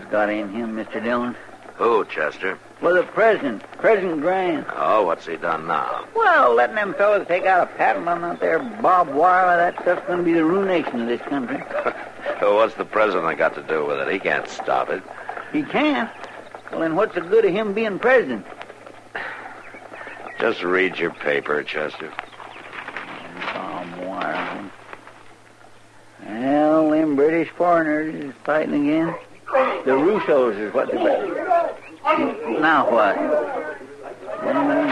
Declare I don't know what's got in him, Mr. Dillon. Who, Chester? Well, the president, President Grant. Oh, what's he done now? Well, letting them fellows take out a patent on that there barbed wire, that stuff's going to be the ruination of this country. What's the president got to do with it? He can't stop it. He can't. Well, then what's the good of him being president? Just read your paper, Chester. Barbed wire. Well, them British foreigners is fighting again. The Russos is what they're fighting. Now what? Hmm.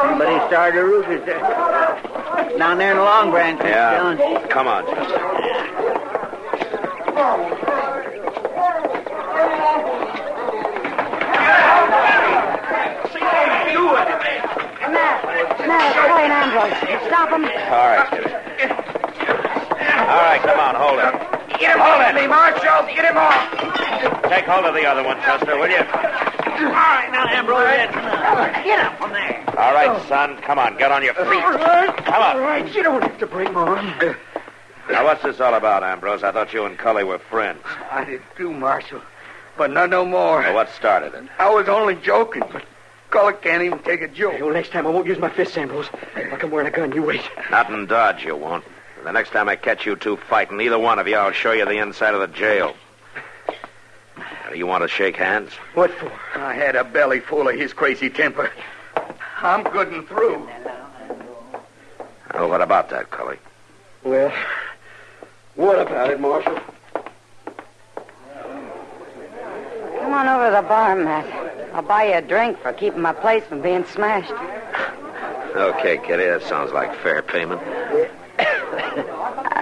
Somebody started a Russians there. Down there in the Long Branch. Mr. Dillon. Yeah. Come on, Chester. Matt, Matt, Clay and Ambrose. Stop him. All right. All right, come on, hold it. Get him hold of me, Marshal. Get him off. Take hold of the other one, Chester, will you? All right, now, Ambrose. Get up from there. All right, son. Come on, get on your feet. All right. Come on. All right, you don't have to bring on. Now, what's this all about, Ambrose? I thought you and Cully were friends. I did too, Marshal. But not no more. Well, what started it? I was only joking, but Cully can't even take a joke. Well, next time I won't use my fists, Ambrose. Like I'm wearing a gun. You wait. Not in Dodge, you won't. The next time I catch you two fighting, either one of you, I'll show you the inside of the jail. Now, do you want to shake hands? What for? I had a belly full of his crazy temper. I'm good and through. Oh, what about that, Cully? Well, what about it, Marshal? Come on over to the bar, Matt. I'll buy you a drink for keeping my place from being smashed. Okay, Kitty, that sounds like fair payment.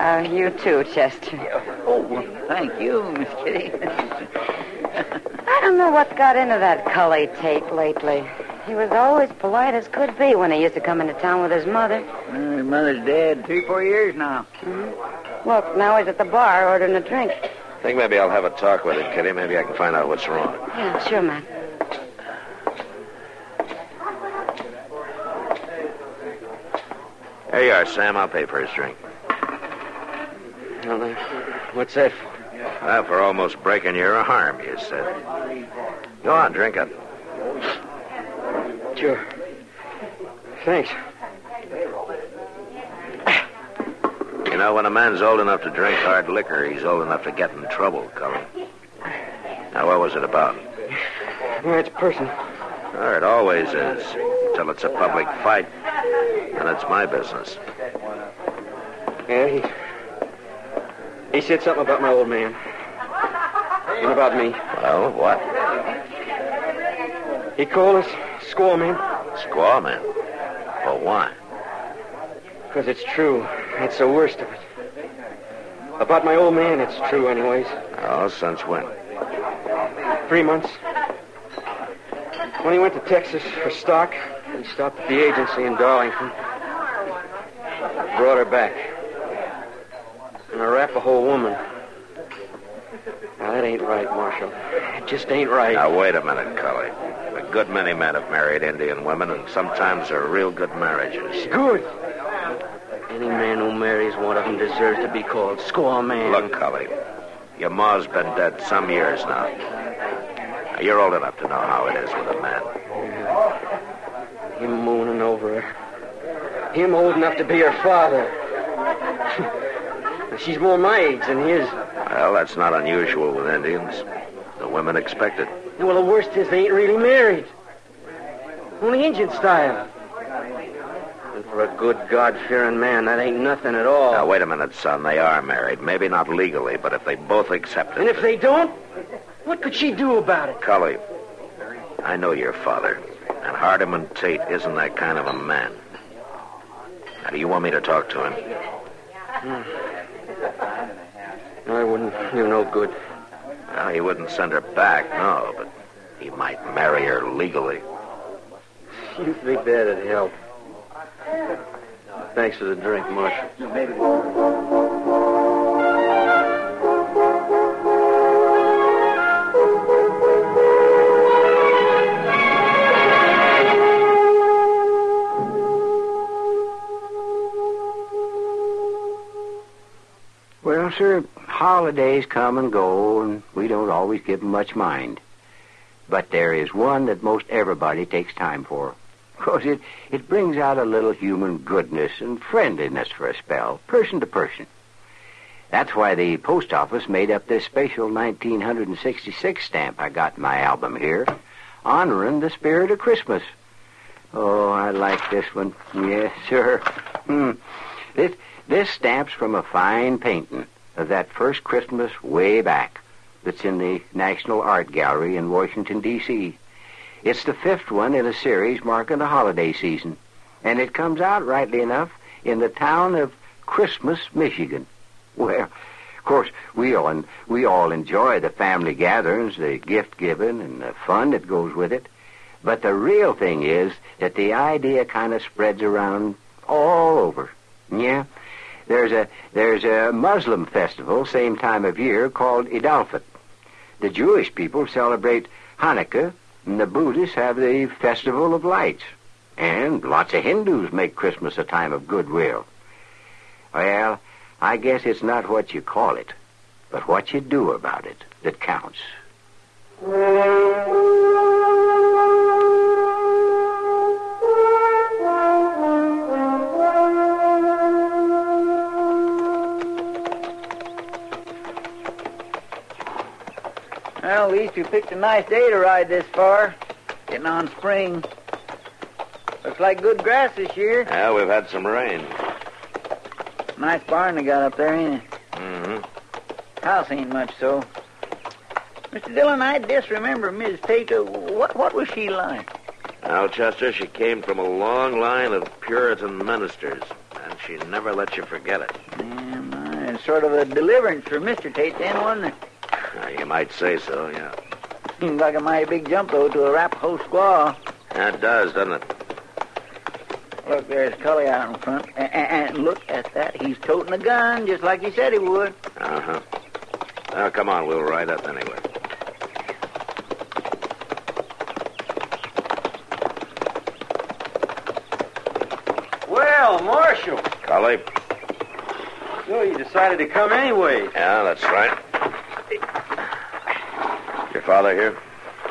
Uh, you too, Chester. Oh, well, thank you, Miss Kitty. I don't know what's got into that Cully Tate lately. He was always polite as could be when he used to come into town with his mother. Well, his mother's dead three, four years now. Look, now he's at the bar ordering a drink. I think maybe I'll have a talk with him, Kitty. Maybe I can find out what's wrong. Yeah, sure, Matt. Here you are, Sam. I'll pay for his drink. Well, uh, what's that for? Well, for almost breaking your arm, you said. Go on, drink it. Sure. Thanks. You know, when a man's old enough to drink hard liquor, he's old enough to get in trouble, Cully. Now, what was it about? Well, it's personal. Oh, it always is. Till it's a public fight. And it's my business. Yeah, he. He said something about my old man. And about me. Well, what? He called us squaw men. Squaw man. Well, why? Because it's true. That's the worst of it. About my old man, it's true, anyways. Oh, since when? Three months. When he went to Texas for stock, he stopped at the agency in Darlington. Brought her back. An Arapaho woman. Now, that ain't right, Marshal. It just ain't right. Now, wait a minute, Cully. A good many men have married Indian women, and sometimes they're real good marriages. Good. Any man who marries one of them deserves to be called squaw man. Look, Cully, your ma's been dead some years now. Now, You're old enough to know how it is with a man. Him mooning over her. Him old enough to be her father. She's more my age than his. Well, that's not unusual with Indians. The women expect it. Well, the worst is they ain't really married. Only Indian style. And for a good, God-fearing man, that ain't nothing at all. Now, wait a minute, son. They are married. Maybe not legally, but if they both accept it. And if they don't, what could she do about it? Cully, I know your father. And Hardiman Tate isn't that kind of a man. Now, do you want me to talk to him? Hmm. I wouldn't do no good. Well, he wouldn't send her back, no, but he might marry her legally. You think that'd help? Thanks for the drink, Marshal. Well, sir, holidays come and go, and we don't always give 'em much mind. But there is one that most everybody takes time for. Because it, it brings out a little human goodness and friendliness for a spell, person to person. That's why the post office made up this special 1966 stamp I got in my album here, honoring the spirit of Christmas. Oh, I like this one. Yes, sir. Hmm. This, this stamp's from a fine painting of that first Christmas way back that's in the National Art Gallery in Washington, D.C. It's the fifth one in a series marking the holiday season, and it comes out, rightly enough, in the town of Christmas, Michigan. Well, of course, we all, we all enjoy the family gatherings, the gift giving, and the fun that goes with it. But the real thing is that the idea kind of spreads around all over. Yeah? There's a there's a Muslim festival same time of year called Eid al-Fitr. The Jewish people celebrate Hanukkah, and the Buddhists have the Festival of Lights. And lots of Hindus make Christmas a time of goodwill. Well, I guess it's not what you call it, but what you do about it that counts. Well, at least you picked a nice day to ride this far. Getting on spring. Looks like good grass this year. Yeah, we've had some rain. Nice barn they got up there, ain't it? Mm-hmm. House ain't much so. Mr. Dillon, I disremember Miss Tate. Uh, What, what was she like? Now, Chester, she came from a long line of Puritan ministers, and she never let you forget it. Yeah, my, it's sort of a deliverance for Mr. Tate then, wasn't it? Now, you might say so, yeah. Seems like a mighty big jump, though, to a Arapaho squaw. That does, doesn't it? Look, there's Cully out in front. And, and look at that. He's toting a gun, just like he said he would. Uh-huh. Well, come on, we'll ride up anyway. Well, Marshal. Cully? So you decided to come anyway. Yeah, that's right. Your father here?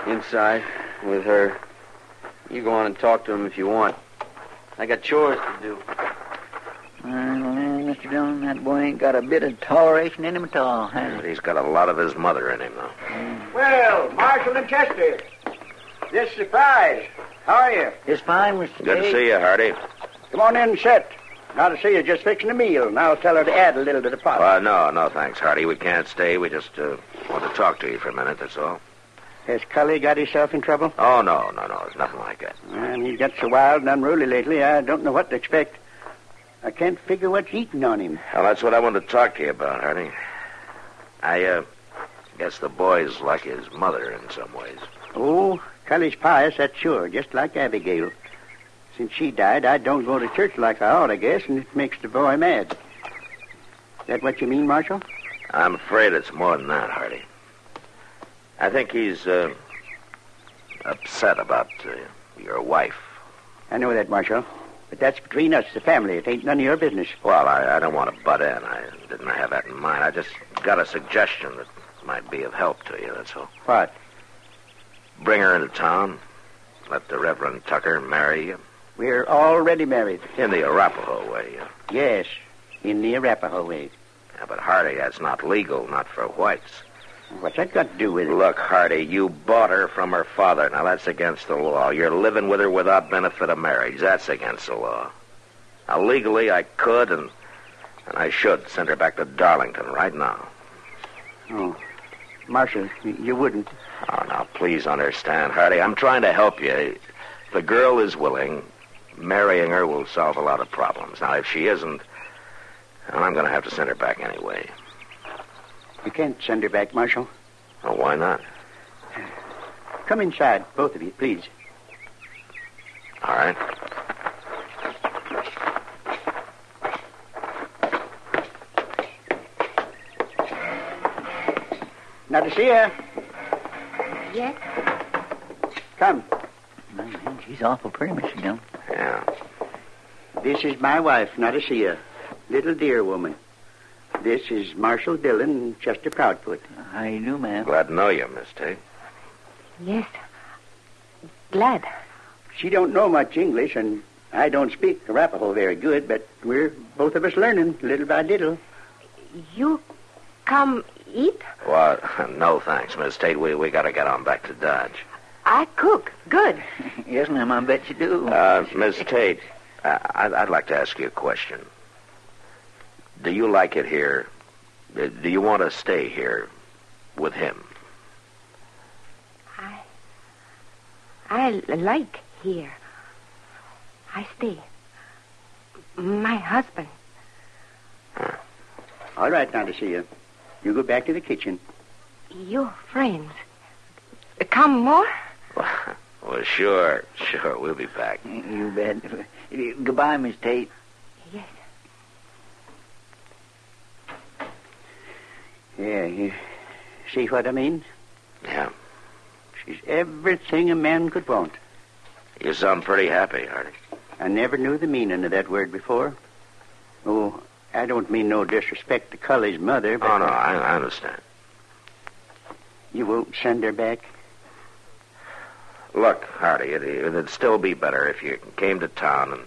Inside with her. You go on and talk to him if you want. I got chores to do. Well, Mr. Dillon, that boy ain't got a bit of toleration in him at all, has he? But he's got a lot of his mother in him, though. Well, Marshal and Chester. This surprise. How are you? It's fine, Mr. Good to see you, Hardy. Come on in and sit. Now to see you just fixing a meal, and I'll tell her to add a little to the pot. Uh, no, no, thanks, Hardy. We can't stay. We just uh, want to talk to you for a minute, that's all. Has Cully got himself in trouble? Oh, no, no, no. It's nothing like that. Well, he got so wild and unruly lately, I don't know what to expect. I can't figure what's eating on him. Well, that's what I want to talk to you about, honey. I, uh, guess the boy's like his mother in some ways. Oh, Cully's pious, that's sure, just like Abigail. Since she died, I don't go to church like I ought, I guess, and it makes the boy mad. Is that what you mean, Marshal? I'm afraid it's more than that, Hardy. I think he's, uh, upset about uh, your wife. I know that, Marshal. But that's between us, the family. It ain't none of your business. Well, I, I don't want to butt in. I didn't have that in mind. I just got a suggestion that might be of help to you, that's all. What? Bring her into town. Let the Reverend Tucker marry you. We're already married. In the Arapaho way. Yeah. Yes, in the Arapaho way. Yeah, but Hardy, that's not legal, not for whites. What's that got to do with it? Look, Hardy, you bought her from her father. Now, that's against the law. You're living with her without benefit of marriage. That's against the law. Now, legally, I could and, and I should send her back to Darlington right now. Oh, Marshal, y- you wouldn't. Oh, now, please understand, Hardy. I'm trying to help you. If the girl is willing, marrying her will solve a lot of problems. Now, if she isn't, well, I'm going to have to send her back anyway. You can't send her back, Marshal. Well, why not? Come inside, both of you, please. All right. Now to see her. Yes? Come. Man, she's awful pretty, Mr. Dillon. Yeah. This is my wife, Nadesia. Little dear woman. This is Marshal Dillon and Chester Proudfoot. How you do, ma'am? Glad to know you, Miss Tate. Yes. Glad. She don't know much English, and I don't speak Arapaho very good, but we're both of us learning little by little. You come eat? Well, no thanks, Miss Tate. We, we got to get on back to Dodge. I cook. Good. yes, ma'am, I bet you do. Uh, Miss Tate, uh, I'd, I'd like to ask you a question. Do you like it here? Uh, Do you want to stay here with him? I. I like here. I stay. My husband. All right, Nadesia. You You go back to the kitchen. Your friends. Come more? Well, sure, sure. We'll be back. You bet. Goodbye, Miss Tate. Yes. Yeah, you see what I mean? Yeah. She's everything a man could want. You sound pretty happy, Hardy. I never knew the meaning of that word before. Oh, I don't mean no disrespect to Cully's mother, but Oh, no, I, I understand. you won't send her back. Look, Hardy, it, it'd still be better if you came to town and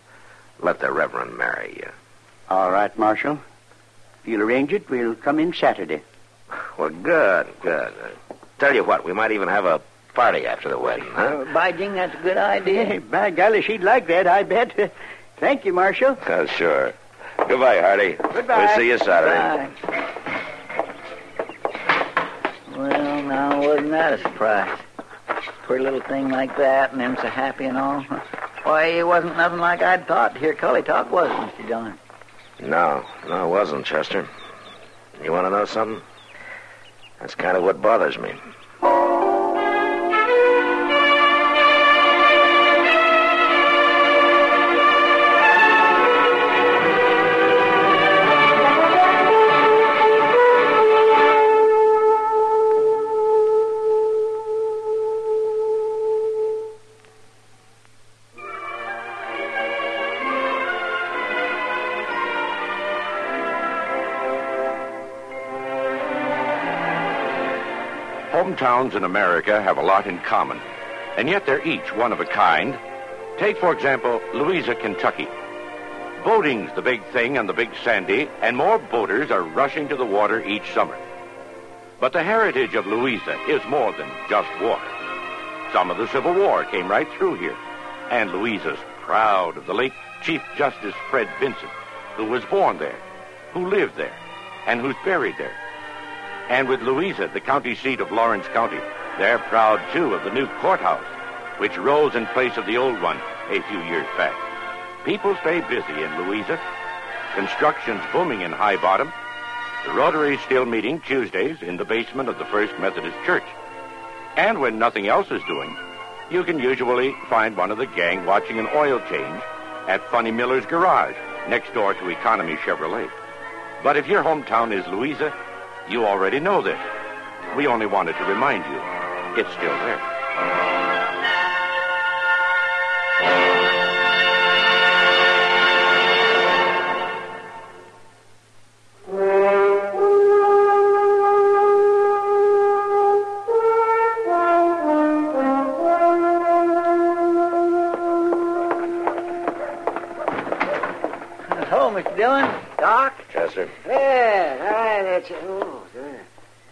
let the Reverend marry you. All right, Marshal. If you'll arrange it, we'll come in Saturday. Well, good, good. Uh, tell you what, we might even have a party after the wedding, huh? Uh, by jing, that's a good idea. Hey, by golly, she'd like that, I bet. Thank you, Marshal. Uh, sure. Goodbye, Hardy. Goodbye. We'll see you Saturday. Bye. Well, now, wasn't that a surprise? Pretty little thing like that, and them so happy and all. Why, it wasn't nothing like I'd thought to hear Cully talk, was it, Mr. Dillon? No, no, it wasn't, Chester. You want to know something? That's kind of what bothers me. Hometowns in America have a lot in common, and yet they're each one of a kind. Take, for example, Louisa, Kentucky. Boating's the big thing on the Big Sandy, and more boaters are rushing to the water each summer. But the heritage of Louisa is more than just water. Some of the Civil War came right through here, and Louisa's proud of the late Chief Justice Fred Vinson, who was born there, who lived there, and who's buried there. And with Louisa, the county seat of Lawrence County, they're proud, too, of the new courthouse, which rose in place of the old one a few years back. People stay busy in Louisa. Construction's booming in High Bottom. The Rotary's still meeting Tuesdays in the basement of the First Methodist Church. And when nothing else is doing, you can usually find one of the gang watching an oil change at Funny Miller's garage, next door to Economy Chevrolet. But if your hometown is Louisa, you already know this. We only wanted to remind you. It's still there. Hello, Mr. Dillon. Doc? Yes, sir. Yeah, all right, that's it.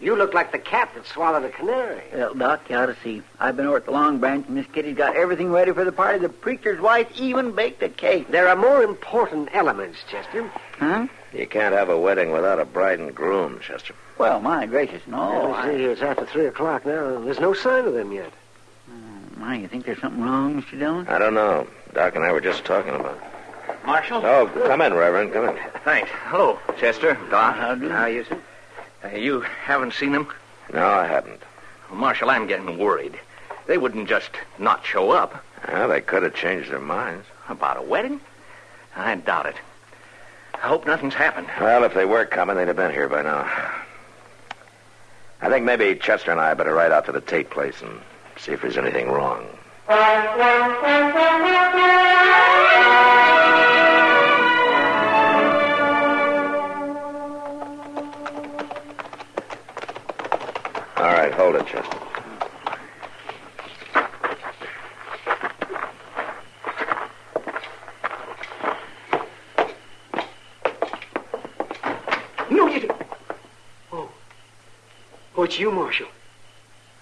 There. You look like the cat that swallowed a canary. Well, Doc, you ought to see. I've been over at the Long Branch, and Miss Kitty's got everything ready for the party. The preacher's wife even baked a cake. There are more important elements, Chester. Huh? You can't have a wedding without a bride and groom, Chester. Well, my gracious, no. Oh, I- see, it's after three o'clock now. There's no sign of them yet. Hmm, my, you think there's something wrong, Mr. Dillon? I don't know. Doc and I were just talking about it. Marshal? Oh, come in, Reverend. Come in. Thanks. Hello, Chester. Doc. How do? How you, sir? Uh, you haven't seen them? No, I haven't. Well, Marshal, I'm getting worried. They wouldn't just not show up. Well, they could have changed their minds. About a wedding? I doubt it. I hope nothing's happened. Well, if they were coming, they'd have been here by now. I think maybe Chester and I better ride out to the Tate place and see if there's anything wrong. right, hold it, Chester. No, you didn't. Oh. Oh, it's you, Marshal.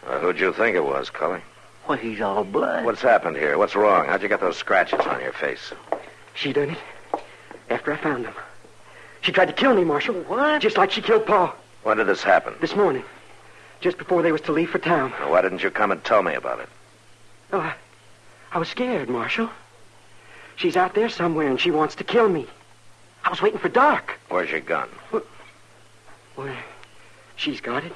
Well, who'd you think it was, Cully? Well, he's all blood. What's happened here? What's wrong? How'd you get those scratches on your face? She done it. After I found them. She tried to kill me, Marshal. What? Just like she killed Pa When did this happen? this morning. Just before they was to leave for town. Well, Why didn't you come and tell me about it? Oh, I, I was scared, Marshal. She's out there somewhere and she wants to kill me. I was waiting for dark. Where's your gun? Well, she's got it.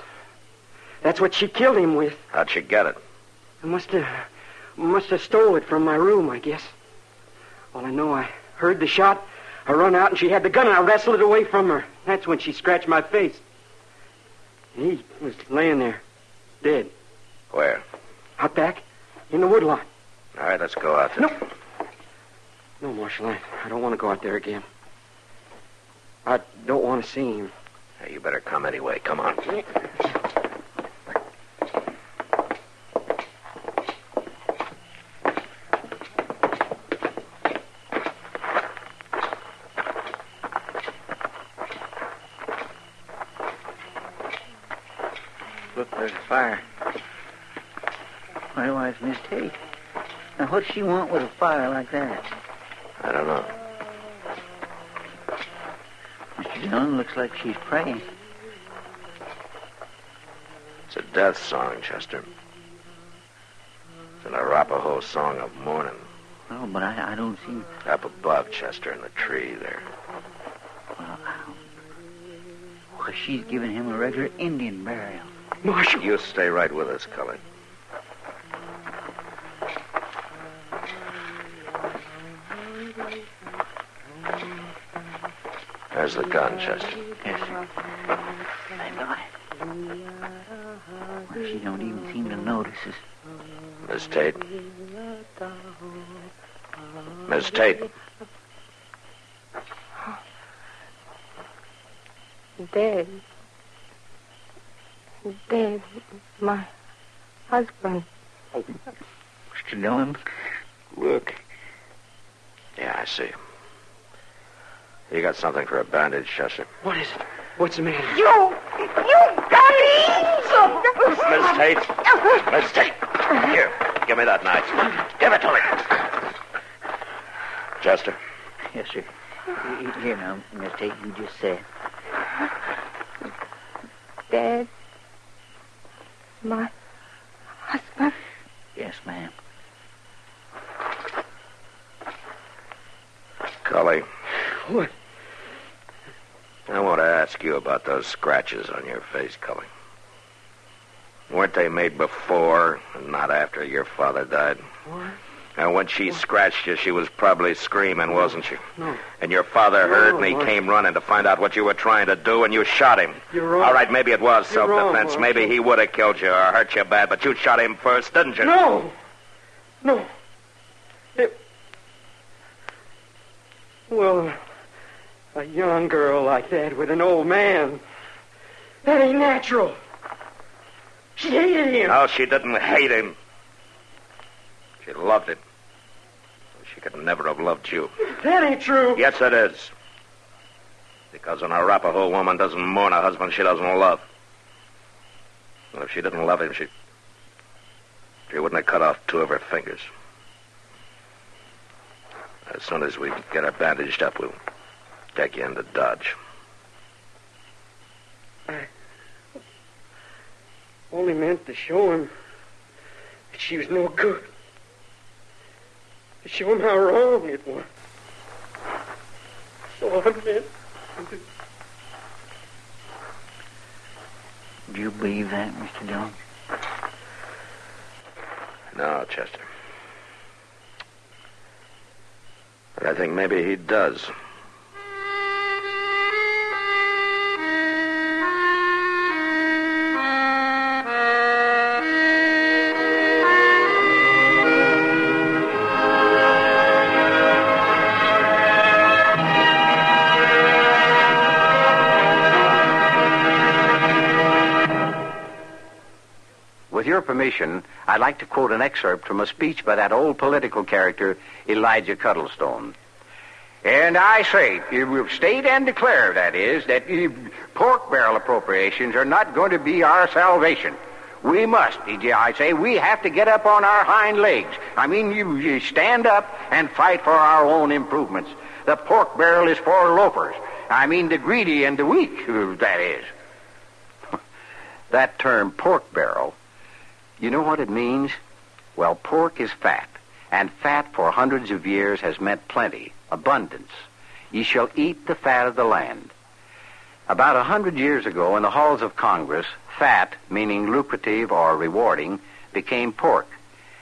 That's what she killed him with. How'd she get it? I must have must have stole it from my room, I guess. All I know, I heard the shot. I run out and she had the gun and I wrestled it away from her. That's when she scratched my face. He was laying there, dead, Where? out back in the woodlot. All right, let's go out there. No. No, Marshal, I, I don't want to go out there again. I don't want to see him. Hey, you better come anyway. Come on. Look, there's a fire. My wife's Miss Tate. Now, what does she want with a fire like that? I don't know. Mr. Dillon looks like she's praying. It's a death song, Chester. It's an Arapaho song of mourning. Oh, but I, I don't see. Up above Chester in the tree there. Well, well, she's giving him a regular Indian burial. Marshal. You stay right with us, Cully. There's the gun, Chester. Yes, sir. I got it. Well, she don't even seem to notice us. Miss Tate. Miss Tate. Dead. Dead. My husband. Mr. Dillon, look. Yeah, I see. You got something for a bandage, Chester. What is it? What's the matter? You! You got it! Miss Tate. Miss Tate. Here, give me that knife. Give it to me. Chester. Yes, sir. Y- y- Here now, Miss Tate, you just said. Dead. My husband. Yes, ma'am. Cully. What? I want to ask you about those scratches on your face, Cully. Weren't they made before and not after your father died? What? And when she scratched you, she was probably screaming, wasn't she? No. And your father heard and he came running to find out what you were trying to do, and you shot him. You're wrong. All right, maybe it was You're self-defense. Mark. Maybe he would have killed you or hurt you bad, but you shot him first, didn't you? No. No. It... Well, a young girl like that with an old man. That ain't natural. She hated him. No, she didn't hate him. She loved him. She could never have loved you. That ain't true. Yes, it is. Because an Arapaho woman doesn't mourn a husband she doesn't love. And if she didn't love him, she. She wouldn't have cut off two of her fingers. As soon as we get her bandaged up, we'll take you into Dodge. I only meant to show him that she was no good. To show him how wrong it was. So I meant. Do you believe that, Mr. Dillon? No, Chester. But I think maybe he does. Permission, I'd like to quote an excerpt from a speech by that old political character, Elijah Cuddlestone. And I say, state and declare, that is, that pork barrel appropriations are not going to be our salvation. We must, I say, we have to get up on our hind legs. I mean, you, you stand up and fight for our own improvements. The pork barrel is for loafers. I mean, the greedy and the weak, uh, that is. that term, pork barrel, you know what it means? Well, pork is fat, and fat for hundreds of years has meant plenty, abundance. Ye shall eat the fat of the land. About a hundred years ago, in the halls of Congress, fat, meaning lucrative or rewarding, became pork.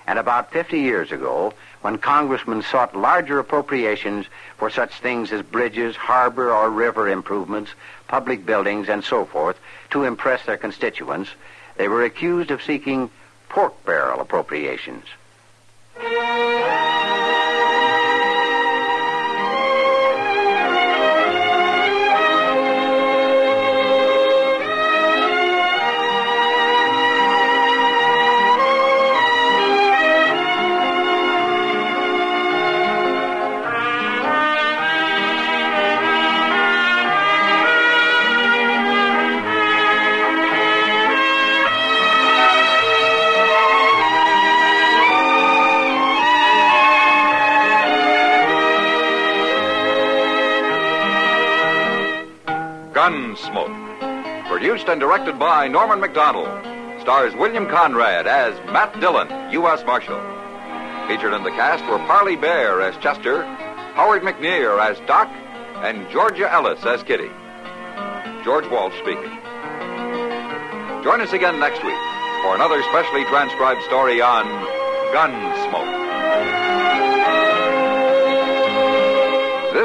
And about 50 years ago, when congressmen sought larger appropriations for such things as bridges, harbor or river improvements, public buildings, and so forth, to impress their constituents, they were accused of seeking pork barrel appropriations. Gunsmoke. Produced and directed by Norman Macdonnell. Stars William Conrad as Matt Dillon, U.S. Marshal. Featured in the cast were Parley Baer as Chester, Howard McNear as Doc, and Georgia Ellis as Kitty. George Walsh speaking. Join us again next week for another specially transcribed story on Gunsmoke.